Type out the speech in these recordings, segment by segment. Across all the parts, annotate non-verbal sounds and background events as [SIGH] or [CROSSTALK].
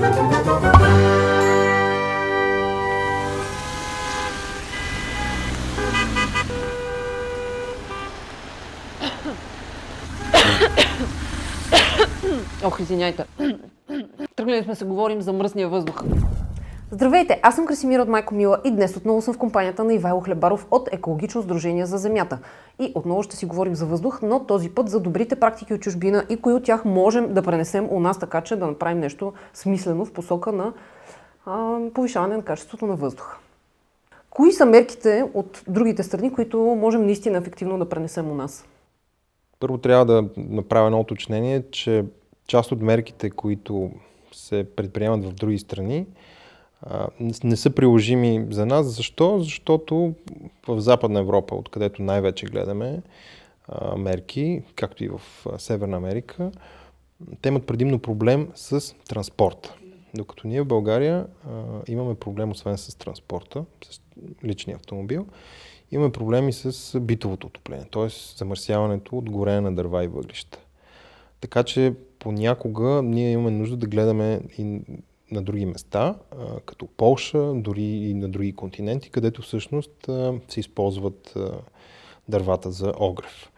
Ох, извиняйте. Тръгнали сме се говорим за мръсния въздух. Здравейте, аз съм Красимира от Майко Мила и днес отново съм в компанията на Ивайло Хлебаров от Екологично сдружение за земята. И отново ще си говорим за въздух, но този път за добрите практики от чужбина и кои от тях можем да пренесем у нас, така че да направим нещо смислено в посока на а, повишаване на качеството на въздуха. Кои са мерките от другите страни, които можем наистина ефективно да пренесем у нас? Първо трябва да направя едно уточнение, че част от мерките, които се предприемат в други страни, не са приложими за нас. Защо? Защото в Западна Европа, откъдето най-вече гледаме мерки, както и в Северна Америка, те имат предимно проблем с транспорта. Докато ние в България имаме проблем освен с транспорта, с личния автомобил, имаме проблеми с битовото отопление, т.е. замърсяването от горене на дърва и въглища. Така че понякога ние имаме нужда да гледаме и на други места, като Полша, дори и на други континенти, където всъщност се използват дървата за огрев.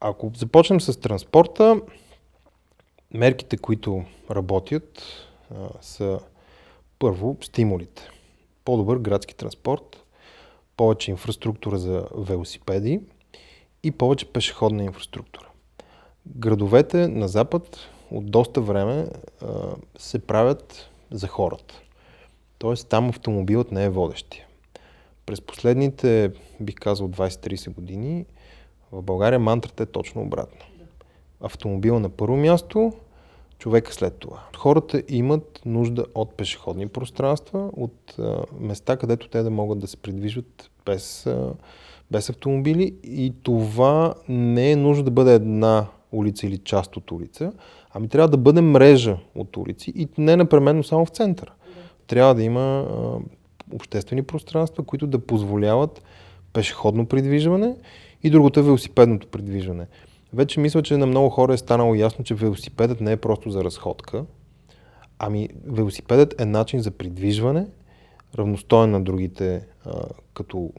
Ако започнем с транспорта, мерките, които работят, са първо стимулите. По-добър градски транспорт, повече инфраструктура за велосипеди и повече пешеходна инфраструктура. Градовете на Запад от доста време а, се правят за хората. Тоест там автомобилът не е водещия. През последните, бих казал, 20-30 години в България мантрата е точно обратно. Автомобила на първо място, човека след това. Хората имат нужда от пешеходни пространства, от а, места, където те да могат да се придвижват без, а, без автомобили и това не е нужно да бъде една улица или част от улица, ами трябва да бъде мрежа от улици и не непременно само в центъра. Трябва да има а, обществени пространства, които да позволяват пешеходно придвижване и другото е велосипедното придвижване. Вече мисля, че на много хора е станало ясно, че велосипедът не е просто за разходка, ами велосипедът е начин за придвижване, равностоен на другите, а, като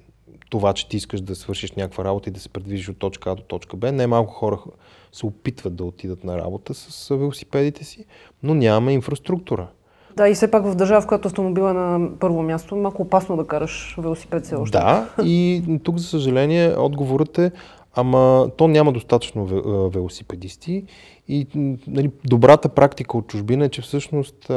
това, че ти искаш да свършиш някаква работа и да се предвижиш от точка А до точка Б. Не малко хора се опитват да отидат на работа с велосипедите си, но нямаме инфраструктура. Да, и все пак в държава, в която автомобила е на първо място, малко опасно да караш велосипед все още. Да, и тук, за съжаление, отговорът е, ама то няма достатъчно велосипедисти и нали, добрата практика от чужбина е, че всъщност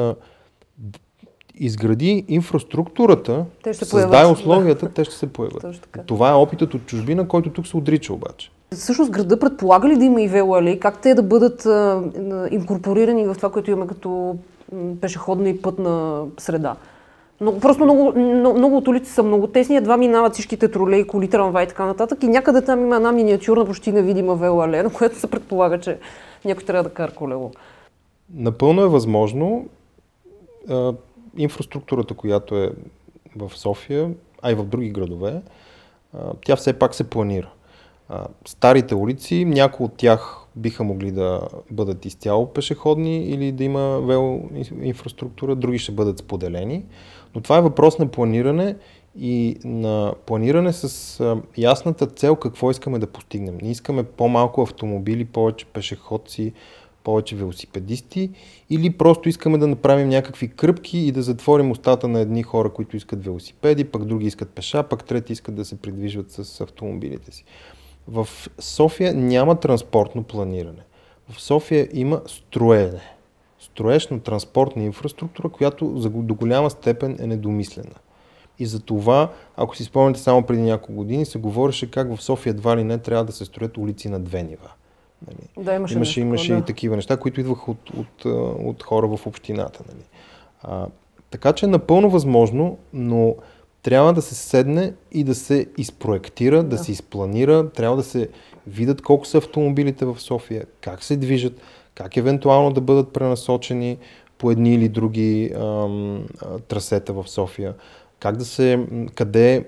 изгради инфраструктурата, създай условията, да. те ще се появят. Това е опитът от чужбина, който тук се отрича обаче. Всъщност града предполага ли да има и велоалеи? Как те да бъдат а, инкорпорирани в това, което имаме като пешеходна и пътна среда? Много, просто много, много, много от улици са много тесни, едва минават всичките тролеи, коли, трамваи и така нататък. И някъде там има една миниатюрна, почти невидима велоалея, на която се предполага, че някой трябва да кара колело. Напълно е възможно инфраструктурата, която е в София, а и в други градове, тя все пак се планира. Старите улици, някои от тях биха могли да бъдат изцяло пешеходни или да има вел инфраструктура, други ще бъдат споделени. Но това е въпрос на планиране и на планиране с ясната цел какво искаме да постигнем. Не искаме по-малко автомобили, повече пешеходци, повече велосипедисти или просто искаме да направим някакви кръпки и да затворим устата на едни хора, които искат велосипеди, пък други искат пеша, пък трети искат да се придвижват с автомобилите си. В София няма транспортно планиране. В София има строене. Строеж на транспортна инфраструктура, която до голяма степен е недомислена. И за това, ако си спомняте само преди няколко години, се говореше как в София едва ли не трябва да се строят улици на две нива. Нали? Да, имаше, имаше, имаше да. и такива неща, които идваха от, от, от, от хора в общината. Нали? А, така че е напълно възможно, но трябва да се седне и да се изпроектира, да, да се изпланира, трябва да се видят колко са автомобилите в София, как се движат, как евентуално да бъдат пренасочени по едни или други ам, трасета в София, как да се, къде,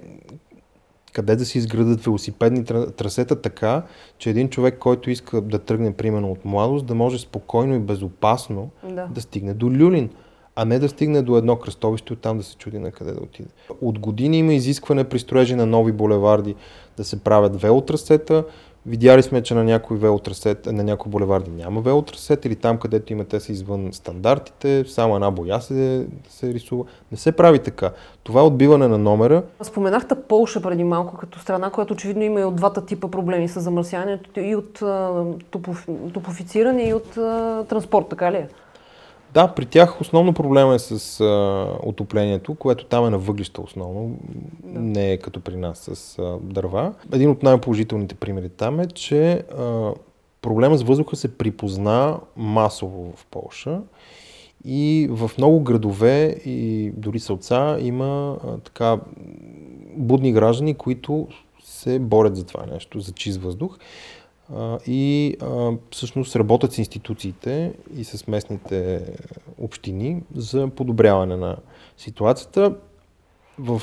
къде да се изградат велосипедни трасета така, че един човек, който иска да тръгне примерно от младост, да може спокойно и безопасно да, да стигне до Люлин а не да стигне до едно кръстовище оттам да се чуди на къде да отиде. От години има изискване при строежи на нови булеварди да се правят велотрасета. Видяли сме, че на някои велотрасет, на някои булеварди няма велотрасет или там, където има, те са извън стандартите, само една боя се, се рисува. Не се прави така. Това е отбиване на номера. Споменахте Полша преди малко като страна, която очевидно има и от двата типа проблеми с замърсяването и от топофициране и от транспорт, така ли е? Да, при тях основно проблема е с а, отоплението, което там е на въглища основно, да. не е като при нас с а, дърва. Един от най-положителните примери там е, че а, проблема с въздуха се припозна масово в Полша и в много градове и дори селца има а, така будни граждани, които се борят за това нещо, за чист въздух и а, всъщност работят с институциите и с местните общини за подобряване на ситуацията. В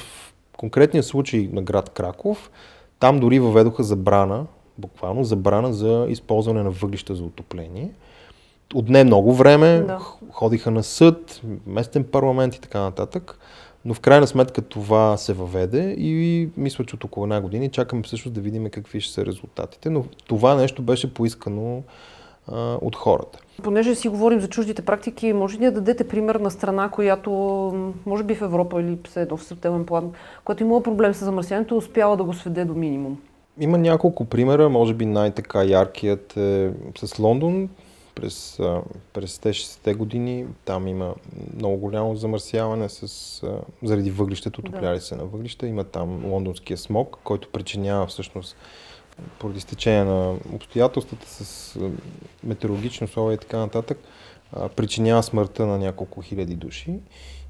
конкретния случай на град Краков, там дори въведоха забрана, буквално забрана за използване на въглища за отопление. Отне много време, да. ходиха на съд, местен парламент и така нататък. Но в крайна сметка това се въведе и мисля, че от около една година чакаме всъщност да видим какви ще са резултатите. Но това нещо беше поискано а, от хората. Понеже си говорим за чуждите практики, може ли да дадете пример на страна, която може би в Европа или едно в световен план, която имала проблем с замърсяването, успяла да го сведе до минимум? Има няколко примера, може би най-така яркият е с Лондон през, през 60-те години. Там има много голямо замърсяване с, заради въглището, отопляли да. се на въглища. Има там лондонския смог, който причинява всъщност поради стечение на обстоятелствата с метеорологични условия и така нататък, причинява смъртта на няколко хиляди души.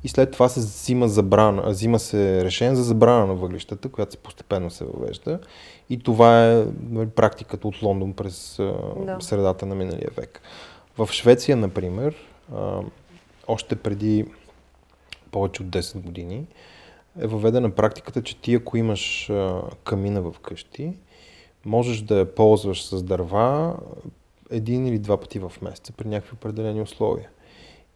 И след това се взима, забрана, взима се решение за забрана на въглищата, която се постепенно се въвежда. И това е нали, практиката от Лондон през да. средата на миналия век. В Швеция, например, още преди повече от 10 години е въведена практиката, че ти ако имаш камина в къщи, можеш да я ползваш с дърва един или два пъти в месеца при някакви определени условия.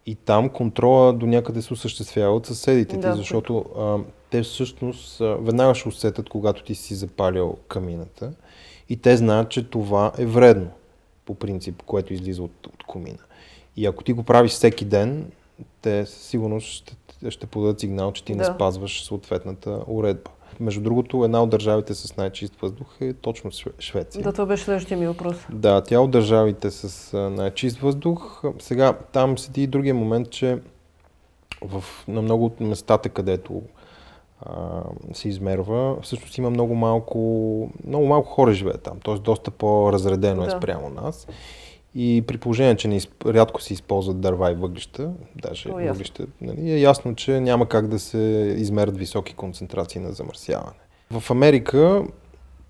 И там контрола до някъде се осъществява от съседите да, ти, защото а, те всъщност а, веднага ще усетят, когато ти си запалил камината и те знаят, че това е вредно, по принцип, което излиза от, от комина. И ако ти го правиш всеки ден, те сигурно ще, ще подадат сигнал, че ти да. не спазваш съответната уредба. Между другото, една от държавите с най-чист въздух е точно Швеция. Да, това беше следващия ми въпрос. Да, тя от държавите с най-чист въздух. Сега, там седи и другия момент, че в, на много от местата, където а, се измерва, всъщност има много малко, много малко хора живеят там, т.е. доста по-разредено е да. е спрямо нас. И при положение, че не, рядко се използват дърва и въглища, даже О, въглища, нали, е ясно, че няма как да се измерят високи концентрации на замърсяване. В Америка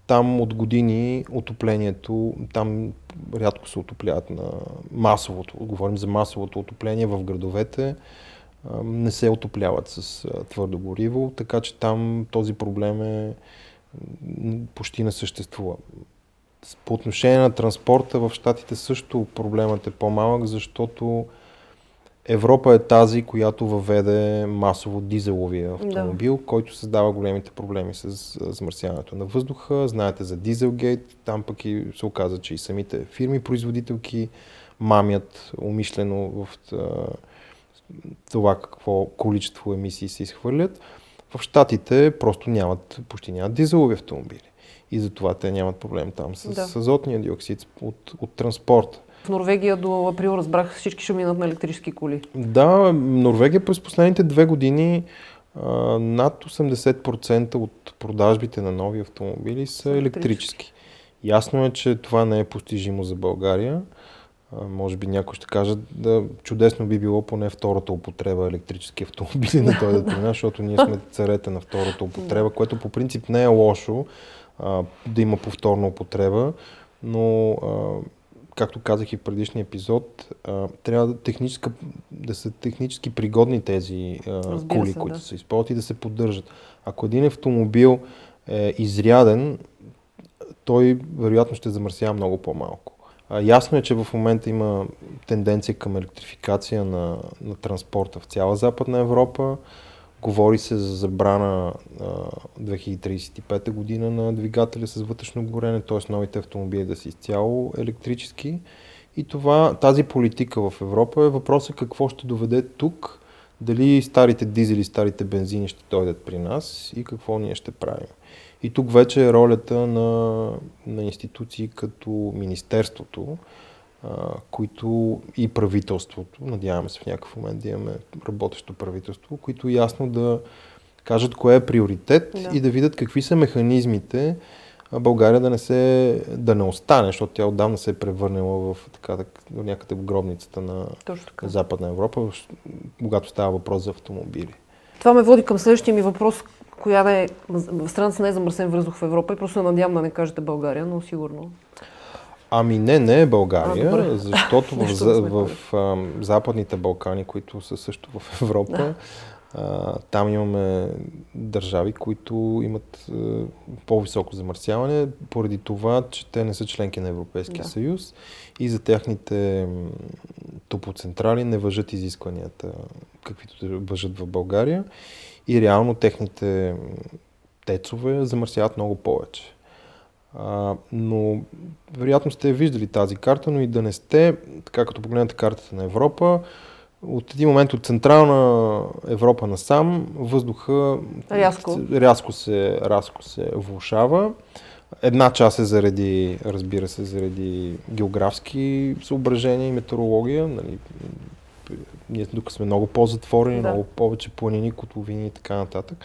там от години отоплението, там рядко се отопляват на масовото, говорим за масовото отопление в градовете, не се отопляват с твърдо гориво, така че там този проблем е почти не съществува. По отношение на транспорта в Штатите също проблемът е по-малък, защото Европа е тази, която въведе масово дизеловия автомобил, да. който създава големите проблеми с замърсяването на въздуха. Знаете за Дизелгейт, там пък и се оказа, че и самите фирми-производителки мамят умишлено в това какво количество емисии се изхвърлят. В Штатите просто нямат, почти нямат дизелови автомобили и затова те нямат проблем там с, да. с азотния диоксид от, от транспорта. В Норвегия до април разбрах всички ще минат на електрически коли. Да, Норвегия през последните две години а, над 80% от продажбите на нови автомобили са електрически. Ясно е, че това не е постижимо за България. А, може би някой ще каже, да, чудесно би било поне втората употреба електрически автомобили [LAUGHS] да дойдат при нас, защото ние сме царете на втората употреба, което по принцип не е лошо, а, да има повторна употреба, но а, както казах и в предишния епизод, а, трябва да, техническа, да са технически пригодни тези а, коли, се, които да. се използват и да се поддържат. Ако един автомобил е изряден, той вероятно ще замърсява много по-малко. А, ясно е, че в момента има тенденция към електрификация на, на транспорта в цяла Западна Европа. Говори се за забрана а, 2035 година на двигателя с вътрешно горене, т.е. новите автомобили да са изцяло електрически. И това, тази политика в Европа е въпросът какво ще доведе тук, дали старите дизели, старите бензини ще дойдат при нас и какво ние ще правим. И тук вече е ролята на, на институции като Министерството, които и правителството, надяваме се в някакъв момент да имаме работещо правителство, които ясно да кажат кое е приоритет да. и да видят какви са механизмите България да не, се, да не остане, защото тя отдавна се е превърнала в така, до някъде в гробницата на Западна Европа, когато става въпрос за автомобили. Това ме води към следващия ми въпрос, коя да е в страната с най-замърсен въздух в Европа и просто надявам да не кажете България, но сигурно. Ами не, не е България, а, защото в, [LAUGHS] в, в, Западните Балкани, които са също в Европа, да. а, там имаме държави, които имат а, по-високо замърсяване, поради това, че те не са членки на Европейския да. съюз и за техните топоцентрали не въжат изискванията, каквито въжат в България и реално техните тецове замърсяват много повече. А, но вероятно сте виждали тази карта, но и да не сте, така като погледнете картата на Европа, от един момент от Централна Европа насам въздуха рязко, рязко, се, рязко се влушава. Една част е заради, разбира се, заради географски съображения и метеорология. Нали, ние тук сме много по-затворени, да. много повече планини, котловини и така нататък.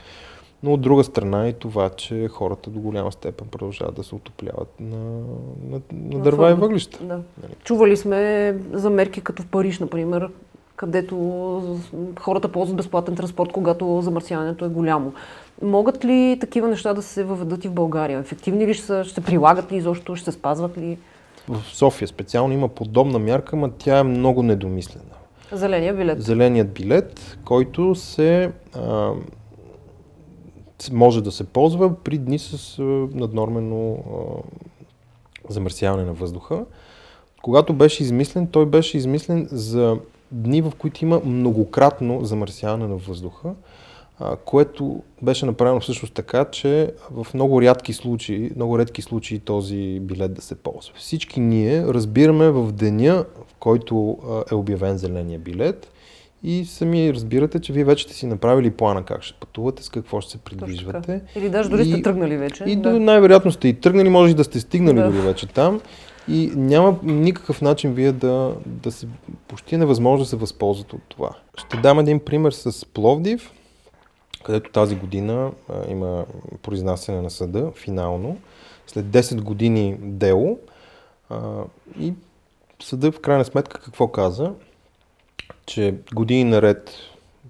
Но от друга страна и това, че хората до голяма степен продължават да се отопляват на, на, на дърва и въглища. Да. Нали? Чували сме за мерки като в Париж, например, където хората ползват безплатен транспорт, когато замърсяването е голямо. Могат ли такива неща да се въведат и в България? Ефективни ли ще, са, ще се прилагат ли изобщо, ще се спазват ли? В София специално има подобна мярка, но тя е много недомислена. Зеления билет. Зеленият билет, който се а, може да се ползва при дни с наднормено замърсяване на въздуха. Когато беше измислен, той беше измислен за дни, в които има многократно замърсяване на въздуха, което беше направено всъщност така, че в много рядки случаи, много редки случаи този билет да се ползва. Всички ние разбираме в деня, в който е обявен зеления билет и сами разбирате, че вие вече сте си направили плана как ще пътувате, с какво ще се придвижвате. Или даже дори и, сте тръгнали вече. И да. най-вероятно сте и тръгнали, може и да сте стигнали да. дори вече там. И няма никакъв начин вие да, да се, почти е невъзможно да се възползвате от това. Ще дам един пример с Пловдив където тази година а, има произнасяне на съда, финално, след 10 години дело. А, и съда в крайна сметка какво каза? Че години наред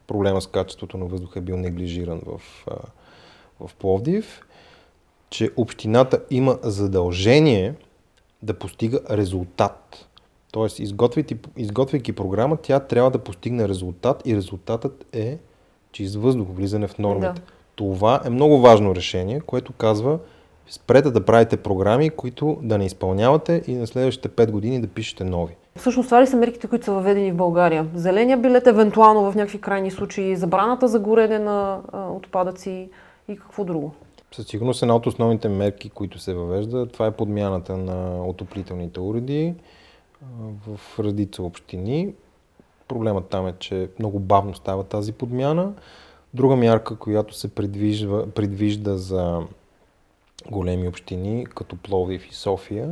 проблема с качеството на въздуха е бил неглижиран в, в Пловдив, че общината има задължение да постига резултат. Тоест, изготвяйки, изготвяйки програма, тя трябва да постигне резултат и резултатът е чист въздух, влизане в нормите. Да. Това е много важно решение, което казва спрете да правите програми, които да не изпълнявате и на следващите 5 години да пишете нови. Всъщност това ли са мерките, които са въведени в България? Зеления билет, евентуално в някакви крайни случаи, забраната за горене на отпадъци и какво друго? Със сигурност една от основните мерки, които се въвежда, това е подмяната на отоплителните уреди в редица общини. Проблемът там е, че много бавно става тази подмяна. Друга мярка, която се предвижда, предвижда за големи общини, като Пловдив и София,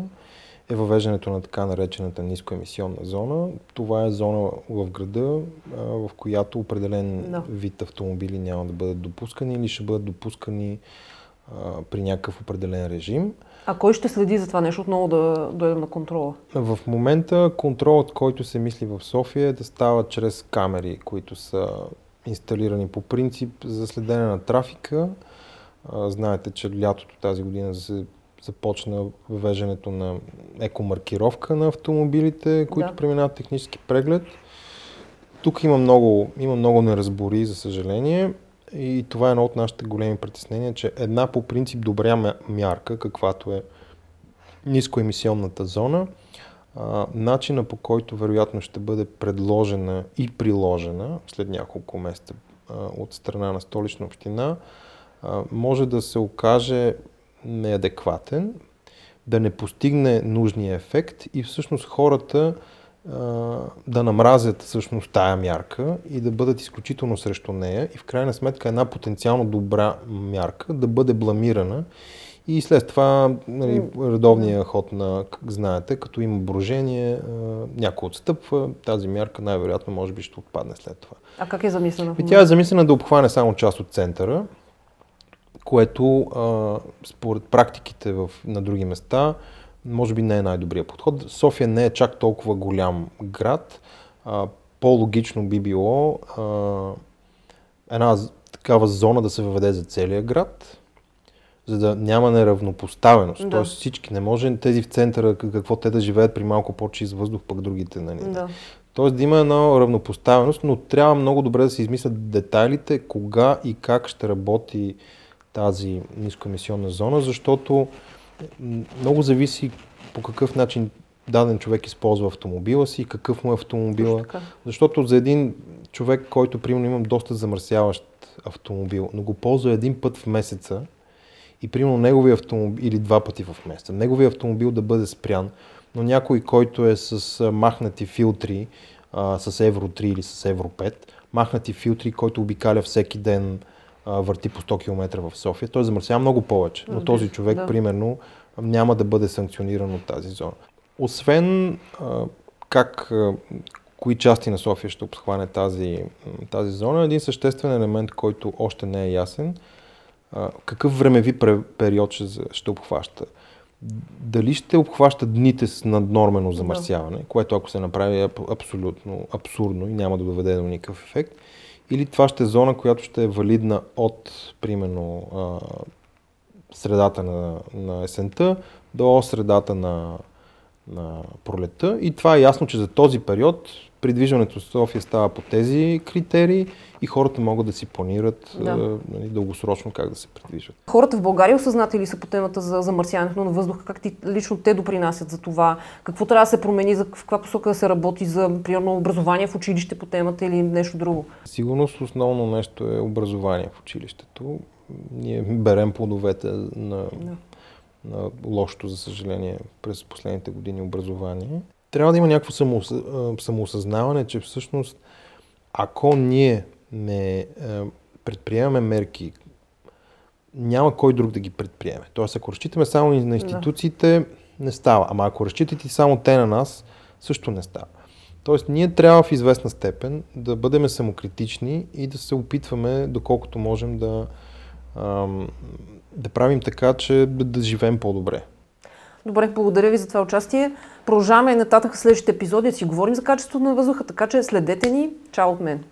е въвеждането на така наречената нискоемисионна зона. Това е зона в града, в която определен no. вид автомобили няма да бъдат допускани или ще бъдат допускани при някакъв определен режим. А кой ще следи за това нещо отново да дойде на контрола? В момента контролът, който се мисли в София е да става чрез камери, които са инсталирани по принцип за следене на трафика. Знаете, че лятото тази година се започна въвеждането на екомаркировка на автомобилите, които да. преминават технически преглед. Тук има много, има много неразбори, за съжаление. и това е едно от нашите големи притеснения, че една по принцип добра мярка, каквато е нискоемисионната зона, а, начина по който вероятно ще бъде предложена и приложена след няколко месеца а, от страна на столична община, а, може да се окаже неадекватен, да не постигне нужния ефект и всъщност хората да намразят всъщност тая мярка и да бъдат изключително срещу нея и в крайна сметка една потенциално добра мярка да бъде бламирана и след това нали, редовния ход на, знаете, като има брожение, някой отстъпва, тази мярка най-вероятно може би ще отпадне след това. А как е замислена? И тя е замислена да обхване само част от центъра, което а, според практиките в, на други места може би не е най-добрият подход. София не е чак толкова голям град. А, по-логично би било а, една такава зона да се въведе за целия град, за да няма неравнопоставеност. Да. Тоест всички не може тези в центъра, какво те да живеят при малко по-чист въздух, пък другите. Нали? Да. Тоест да има една равнопоставеност, но трябва много добре да се измислят детайлите, кога и как ще работи тази нискоемисионна зона, защото много зависи по какъв начин даден човек използва автомобила си какъв му е автомобила. Защото за един човек, който примерно имам доста замърсяващ автомобил, но го ползва един път в месеца и примерно неговия автомобил, или два пъти в месеца, неговия автомобил да бъде спрян, но някой, който е с махнати филтри, а, с Евро 3 или с Евро 5, махнати филтри, който обикаля всеки ден върти по 100 км в София, той замърсява много повече. Но този човек, да. примерно, няма да бъде санкциониран от тази зона. Освен как, кои части на София ще обхване тази, тази зона, един съществен елемент, който още не е ясен, какъв времеви период ще, ще обхваща. Дали ще обхваща дните с наднормено замърсяване, което ако се направи е абсолютно абсурдно и няма да доведе до никакъв ефект, или това ще е зона, която ще е валидна от, примерно, средата на, на есента до средата на, на пролета. И това е ясно, че за този период придвижването в София става по тези критерии и хората могат да си планират да. нали, дългосрочно как да се придвижват. Хората в България осъзнати ли са по темата за замърсяването на въздуха? Как ти, лично те допринасят за това? Какво трябва да се промени? За в каква посока да се работи за примерно образование в училище по темата или нещо друго? Сигурност основно нещо е образование в училището. Ние берем плодовете на, да. на лошото, за съжаление, през последните години образование трябва да има някакво самоосъзнаване, че всъщност ако ние не предприемаме мерки, няма кой друг да ги предприеме. Тоест, ако разчитаме само на институциите, да. не става. Ама ако разчитате само те на нас, също не става. Тоест, ние трябва в известна степен да бъдем самокритични и да се опитваме, доколкото можем да, да правим така, че да живеем по-добре. Добре, благодаря ви за това участие. Продължаваме нататък в следващите епизоди да си говорим за качеството на въздуха, така че следете ни. Чао от мен!